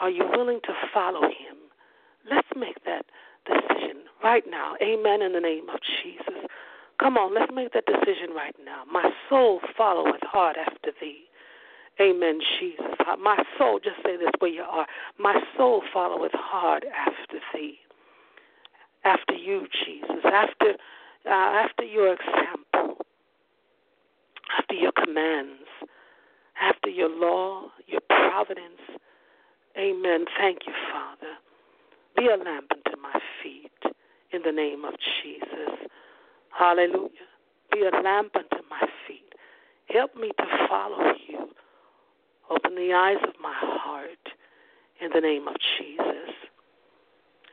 Are you willing to follow him? Let's make that decision right now. Amen in the name of Jesus. Come on, let's make that decision right now. My soul followeth hard after thee. Amen, Jesus. My soul, just say this where you are. My soul followeth hard after thee. After you, Jesus. After uh, after your example. After your commands. After your law, your providence Amen. Thank you, Father. Be a lamp unto my feet in the name of Jesus. Hallelujah. Be a lamp unto my feet. Help me to follow you. Open the eyes of my heart in the name of Jesus.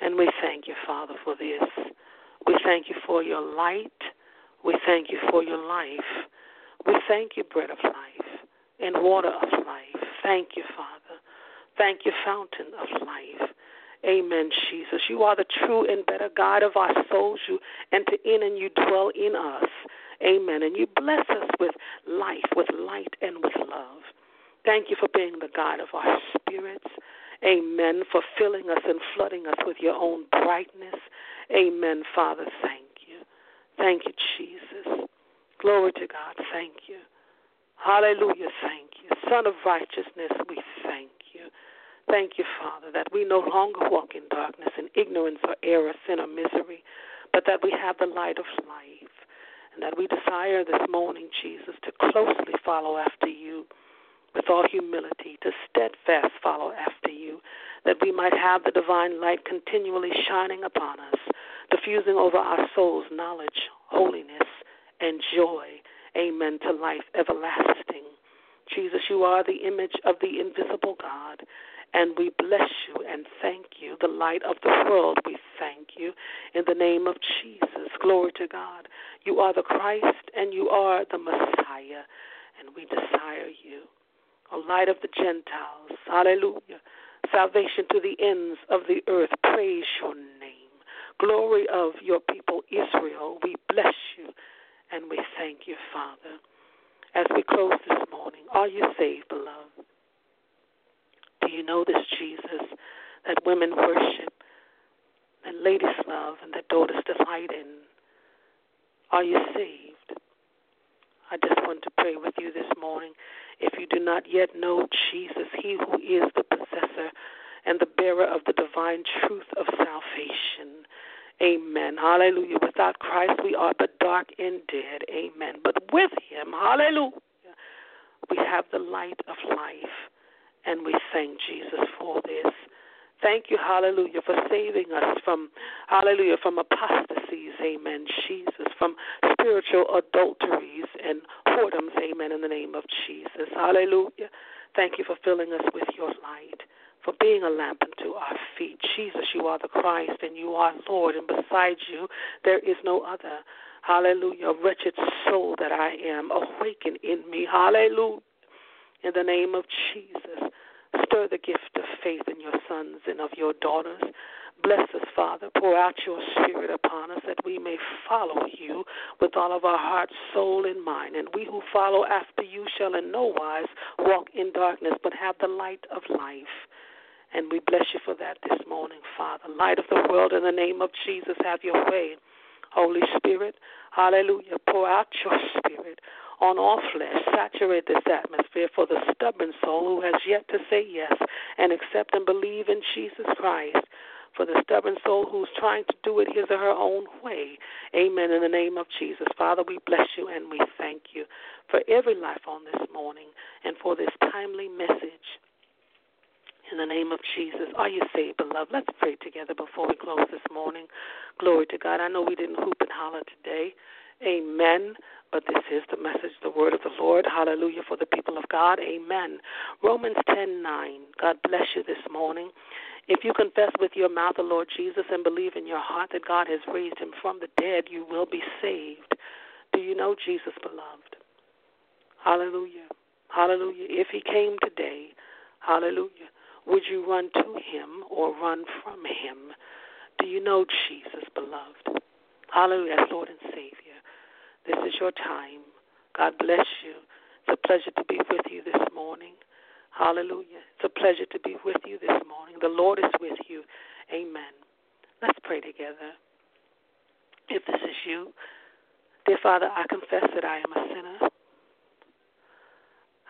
And we thank you, Father, for this. We thank you for your light. We thank you for your life. We thank you, bread of life and water of life. Thank you, Father. Thank you, fountain of life. Amen, Jesus. You are the true and better God of our souls. You enter in and you dwell in us. Amen. And you bless us with life, with light, and with love. Thank you for being the God of our spirits. Amen. For filling us and flooding us with your own brightness. Amen, Father. Thank you. Thank you, Jesus. Glory to God. Thank you. Hallelujah. Thank you. Son of righteousness, we thank you. Thank you, Father, that we no longer walk in darkness, and ignorance or error, sin or misery, but that we have the light of life. And that we desire this morning, Jesus, to closely follow after you with all humility, to steadfast follow after you, that we might have the divine light continually shining upon us, diffusing over our souls knowledge, holiness, and joy. Amen. To life everlasting. Jesus, you are the image of the invisible God. And we bless you and thank you. The light of the world, we thank you. In the name of Jesus, glory to God. You are the Christ and you are the Messiah, and we desire you. O light of the Gentiles, hallelujah. Salvation to the ends of the earth, praise your name. Glory of your people, Israel, we bless you and we thank you, Father. As we close this morning, are you saved, beloved? Do you know this Jesus that women worship, that ladies love, and that daughters delight in? Are you saved? I just want to pray with you this morning. If you do not yet know Jesus, He who is the possessor and the bearer of the divine truth of salvation. Amen. Hallelujah. Without Christ, we are but dark and dead. Amen. But with Him, hallelujah, we have the light of life. And we thank Jesus for this. Thank you, hallelujah, for saving us from, hallelujah, from apostasies, amen, Jesus, from spiritual adulteries and whoredoms, amen, in the name of Jesus, hallelujah. Thank you for filling us with your light, for being a lamp unto our feet. Jesus, you are the Christ and you are Lord, and beside you there is no other. Hallelujah. Wretched soul that I am, awaken in me. Hallelujah in the name of Jesus. Stir the gift of faith in your sons and of your daughters. Bless us, Father. Pour out your spirit upon us that we may follow you with all of our heart, soul, and mind. And we who follow after you shall in no wise walk in darkness, but have the light of life. And we bless you for that this morning, Father. Light of the world, in the name of Jesus, have your way. Holy Spirit, hallelujah. Pour out your spirit on all flesh. Saturate this atmosphere for the stubborn soul who has yet to say yes and accept and believe in Jesus Christ. For the stubborn soul who's trying to do it his or her own way. Amen. In the name of Jesus. Father, we bless you and we thank you for every life on this morning and for this timely message. In the name of Jesus. Are you saved, beloved? Let's pray together before we close this morning. Glory to God. I know we didn't hoop and holler today. Amen. But this is the message, the word of the Lord. Hallelujah for the people of God. Amen. Romans 10 9. God bless you this morning. If you confess with your mouth the Lord Jesus and believe in your heart that God has raised him from the dead, you will be saved. Do you know Jesus, beloved? Hallelujah. Hallelujah. If he came today, hallelujah, would you run to him or run from him? Do you know Jesus, beloved? Hallelujah, Lord and Savior. This is your time. God bless you. It's a pleasure to be with you this morning. Hallelujah. It's a pleasure to be with you this morning. The Lord is with you. Amen. Let's pray together. If this is you, dear Father, I confess that I am a sinner.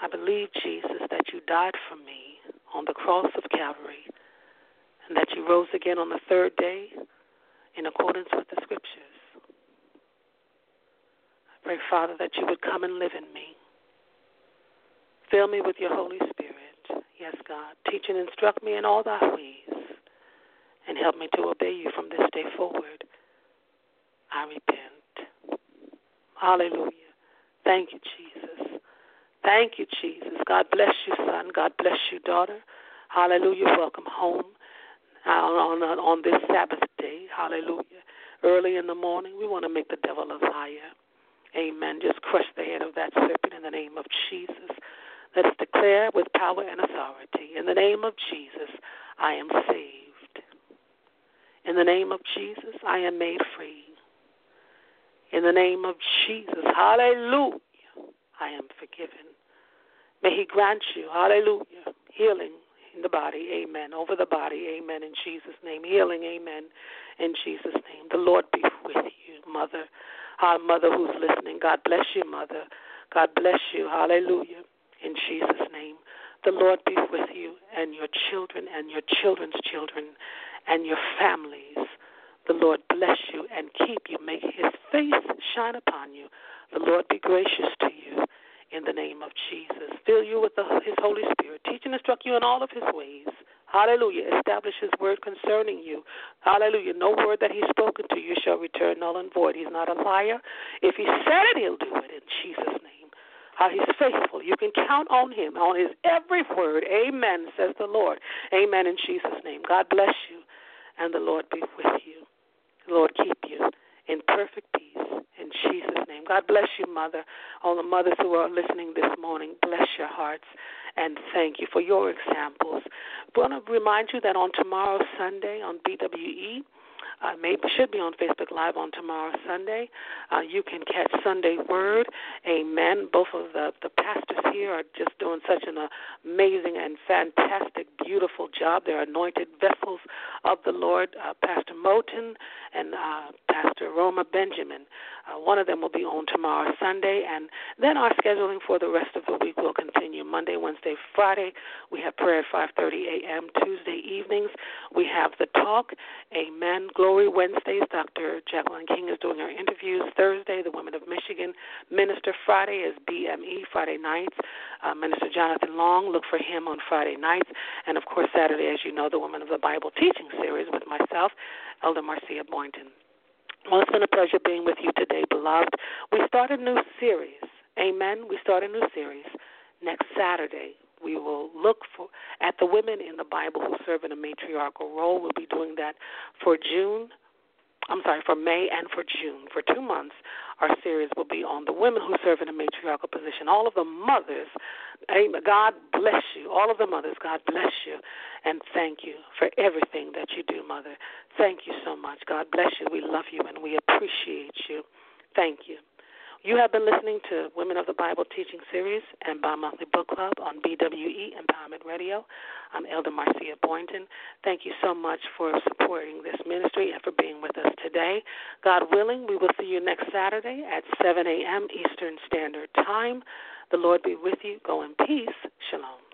I believe, Jesus, that you died for me on the cross of Calvary and that you rose again on the third day in accordance with the scriptures pray, Father, that you would come and live in me. Fill me with your Holy Spirit. Yes, God. Teach and instruct me in all thy ways and help me to obey you from this day forward. I repent. Hallelujah. Thank you, Jesus. Thank you, Jesus. God bless you, son. God bless you, daughter. Hallelujah. Welcome home uh, on, on, on this Sabbath day. Hallelujah. Early in the morning, we want to make the devil a liar. Amen. Just crush the head of that serpent in the name of Jesus. Let us declare with power and authority. In the name of Jesus, I am saved. In the name of Jesus, I am made free. In the name of Jesus, hallelujah, I am forgiven. May He grant you, hallelujah, healing in the body, amen, over the body, amen, in Jesus' name. Healing, amen, in Jesus' name. The Lord be with you, mother. Our mother who's listening, God bless you, mother. God bless you. Hallelujah. In Jesus' name. The Lord be with you and your children and your children's children and your families. The Lord bless you and keep you. Make his face shine upon you. The Lord be gracious to you in the name of Jesus. Fill you with the, his Holy Spirit. Teach and instruct you in all of his ways. Hallelujah. Establish his word concerning you. Hallelujah. No word that he's spoken to you shall return null and void. He's not a liar. If he said it, he'll do it in Jesus' name. How he's faithful. You can count on him, on his every word. Amen, says the Lord. Amen in Jesus' name. God bless you, and the Lord be with you. The Lord keep you in perfect peace in Jesus' name. God bless you, Mother. All the mothers who are listening this morning, bless your hearts and thank you for your examples. I want to remind you that on tomorrow, Sunday, on BWE, uh, maybe should be on Facebook Live on tomorrow, Sunday. Uh, you can catch Sunday Word. Amen. Both of the, the pastors here are just doing such an amazing and fantastic, beautiful job. They're anointed vessels of the Lord. Uh, Pastor Moten and uh, Pastor Roma Benjamin. Uh, one of them will be on tomorrow, Sunday, and then our scheduling for the rest of the week will continue. Monday, Wednesday, Friday, we have prayer at 5:30 a.m. Tuesday evenings, we have the talk. Amen. Glory Wednesdays. Dr. Jacqueline King is doing her interviews. Thursday, the Women of Michigan Minister. Friday is BME. Friday nights, uh, Minister Jonathan Long. Look for him on Friday nights, and of course Saturday, as you know, the Women of the Bible teaching series with myself, Elder Marcia Boynton. Well, it's been a pleasure being with you today, beloved. We start a new series. Amen. We start a new series next Saturday. We will look for at the women in the Bible who serve in a matriarchal role. We'll be doing that for June. I'm sorry, for May and for June. For two months, our series will be on the women who serve in a matriarchal position. All of the mothers, amen. God bless you. All of the mothers, God bless you. And thank you for everything that you do, Mother. Thank you so much. God bless you. We love you and we appreciate you. Thank you. You have been listening to Women of the Bible Teaching Series and Bi Monthly Book Club on BWE Empowerment Radio. I'm Elder Marcia Boynton. Thank you so much for supporting this ministry and for being with us today. God willing, we will see you next Saturday at 7 a.m. Eastern Standard Time. The Lord be with you. Go in peace. Shalom.